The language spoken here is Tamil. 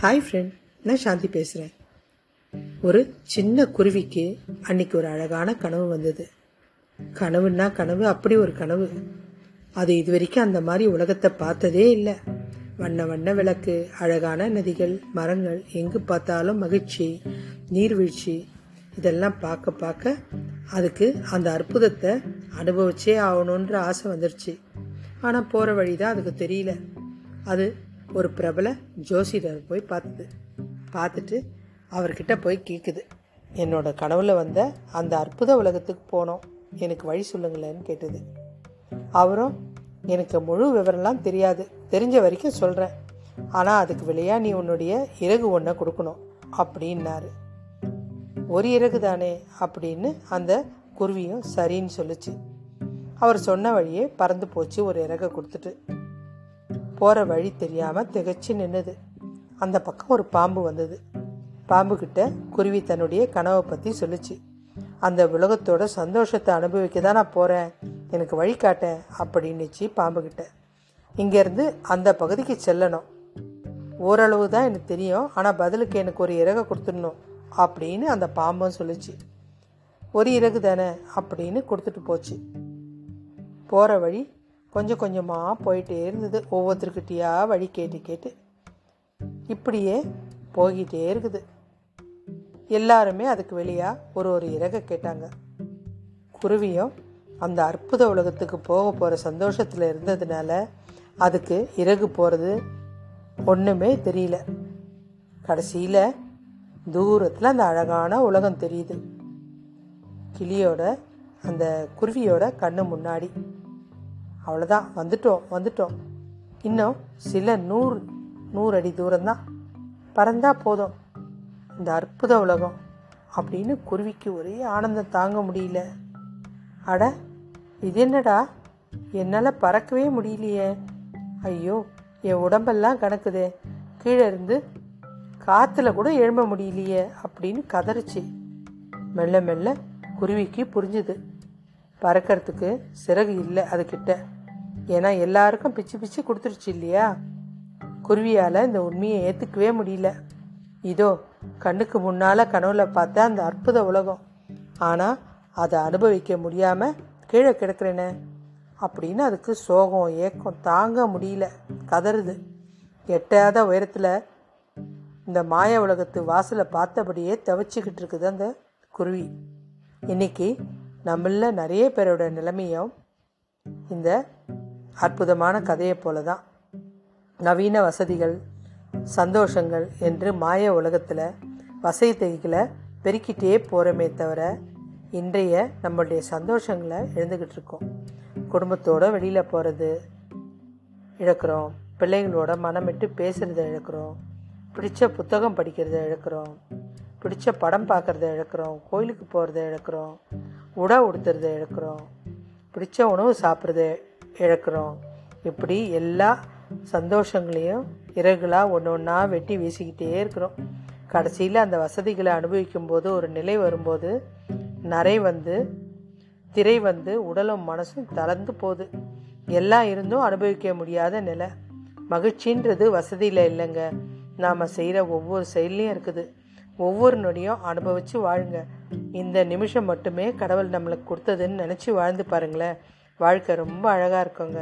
ஹாய் ஃப்ரெண்ட் நான் சாந்தி பேசுகிறேன் ஒரு சின்ன குருவிக்கு அன்னைக்கு ஒரு அழகான கனவு வந்தது. கனவுன்னா கனவு அப்படி ஒரு கனவு. அது இது வரைக்கும் அந்த மாதிரி உலகத்தை பார்த்ததே இல்லை. வண்ண வண்ண விளக்கு அழகான நதிகள் மரங்கள் எங்கு பார்த்தாலும் மகிழ்ச்சி நீர்வீழ்ச்சி. இதெல்லாம் பார்க்க பார்க்க அதுக்கு அந்த அற்புதத்தை அனுபவிச்சே ஆகணுன்ற ஆசை வந்துருச்சு. ஆனால் போகிற வழி தான் அதுக்கு தெரியல. அது ஒரு பிரபல ஜோசிடர் போய் பார்த்தது பார்த்துட்டு அவர்கிட்ட போய் கேட்குது என்னோட கனவுல வந்த அந்த அற்புத உலகத்துக்கு போனோம். எனக்கு வழி சொல்லுங்களேன்னு கேட்டது. அவரும் எனக்கு முழு விவரம்லாம் தெரியாது. தெரிஞ்ச வரைக்கும் சொல்கிறேன் ஆனால் அதுக்கு விலையாக நீ உன்னுடைய இறகு ஒன்றை கொடுக்கணும் அப்படின்னாரு. ஒரு இறகு தானே அப்படின்னு அந்த குருவியும் சரின்னு சொல்லுச்சு. அவர் சொன்ன வழியே பறந்து போச்சு ஒரு இறகை கொடுத்துட்டு. போகிற வழி தெரியாமல் திகைச்சு நின்னுது. அந்த பக்கம் ஒரு பாம்பு வந்தது. பாம்புக்கிட்ட குருவி தன்னுடைய கனவை பற்றி சொல்லுச்சு. அந்த உலகத்தோட சந்தோஷத்தை அனுபவிக்க தான் நான் போகிறேன் எனக்கு வழி காட்ட அப்படின்னுச்சு பாம்புக்கிட்ட இங்கேருந்து அந்த பகுதிக்கு செல்லணும். ஓரளவு தான் எனக்கு தெரியும். ஆனால் பதிலுக்கு எனக்கு ஒரு இறகை கொடுத்துடணும் அப்படின்னு அந்த பாம்பும் சொல்லுச்சு. ஒரு இறகு தானே அப்படின்னு கொடுத்துட்டு போச்சு. போகிற வழி கொஞ்சம் கொஞ்சமாக போயிட்டே இருந்தது. ஒவ்வொருத்தருக்கிட்டையா வழி கேட்டு கேட்டு இப்படியே போய்கிட்டே இருக்குது. எல்லாருமே அதுக்கு வெளியாக ஒரு ஒரு இறகை கேட்டாங்க. குருவியும் அந்த அற்புத உலகத்துக்கு போக போகிற சந்தோஷத்தில் இருந்ததுனால அதுக்கு இறகு போகிறது ஒன்றுமே தெரியல. கடைசியில் தூரத்தில் அந்த அழகான உலகம் தெரியுது. கிளியோட அந்த குருவியோட கண்ணு முன்னாடி. அவ்வளோதான் வந்துட்டோம் வந்துட்டோம். இன்னும் சில நூறு நூறு அடி தூரம்தான். பறந்தா போதும். இந்த அற்புத உலகம் அப்படின்னு குருவிக்கு ஒரே ஆனந்தம் தாங்க முடியல. அட இது என்னடா? என்னால் பறக்கவே முடியலையே. ஐயோ என் உடம்பெல்லாம் கணக்குதே. கீழே இருந்து காற்றுல கூட எழும்ப முடியலையே அப்படின்னு கதறிச்சு. மெல்ல மெல்ல குருவிக்கு புரிஞ்சுது. பறக்கிறதுக்கு சிறகு இல்லை அதுக்கிட்ட ஏன்னா எல்லாருக்கும் பிச்சு பிச்சு கொடுத்துருச்சு இல்லையா? குருவியால் இந்த உண்மையை ஏற்றுக்கவே முடியல. இதோ கண்ணுக்கு முன்னால் கனவுல பார்த்த அந்த அற்புத உலகம். ஆனால் அதை அனுபவிக்க முடியாமல் கீழே கிடக்கிறேனே. அப்படின்னு அதுக்கு சோகம் ஏக்கம் தாங்க முடியல. கதறுது. எட்டாத உயரத்தில் இந்த மாய உலகத்து வாசலை பார்த்தபடியே தவிச்சுக்கிட்டு இருக்குது அந்த குருவி. இன்னைக்கு நம்மள நிறைய பேரோட நிலைமையும் இந்த அற்புதமான கதையைப் போல தான் நவீன வசதிகள் சந்தோஷங்கள் என்று மாய உலகத்தில் வசதிகளை பெருக்கிட்டே போகிறோமே தவிர இன்றைய நம்மளுடைய சந்தோஷங்களை எழுந்துக்கிட்டு இருக்கோம். குடும்பத்தோடு வெளியில் போகிறது இழக்கிறோம். பிள்ளைங்களோட மனமிட்டு பேசுகிறத இழக்கிறோம். பிடிச்ச புத்தகம் படிக்கிறத இழக்கிறோம். பிடிச்ச படம் பார்க்குறத இழக்கிறோம். கோயிலுக்கு போகிறத இழக்கிறோம். உடை உடுத்துறத இழக்கிறோம். பிடிச்ச உணவு சாப்பிட்றத இழக்கிறோம். இப்படி எல்லா சந்தோஷங்களையும் இறகுலாக ஒன்று ஒன்றா வெட்டி வீசிக்கிட்டே இருக்கிறோம். கடைசியில் அந்த வசதிகளை அனுபவிக்கும் போது ஒரு நிலை வரும்போது நரை வந்து திரை வந்து உடலும் மனசும் தளர்ந்து போகுது. எல்லாம் இருந்தும் அனுபவிக்க முடியாத நிலை. மகிழ்ச்சின்றது வசதியில் இல்லைங்க. நாம் செய்கிற ஒவ்வொரு செயல்லையும் இருக்குது. ஒவ்வொரு நொடியும் அனுபவித்து வாழுங்க. இந்த நிமிஷம் மட்டுமே கடவுள் நம்மளுக்கு கொடுத்ததுன்னு நினச்சி வாழ்ந்து பாருங்களேன். வாழ்க்கை ரொம்ப அழகாக இருக்குங்க.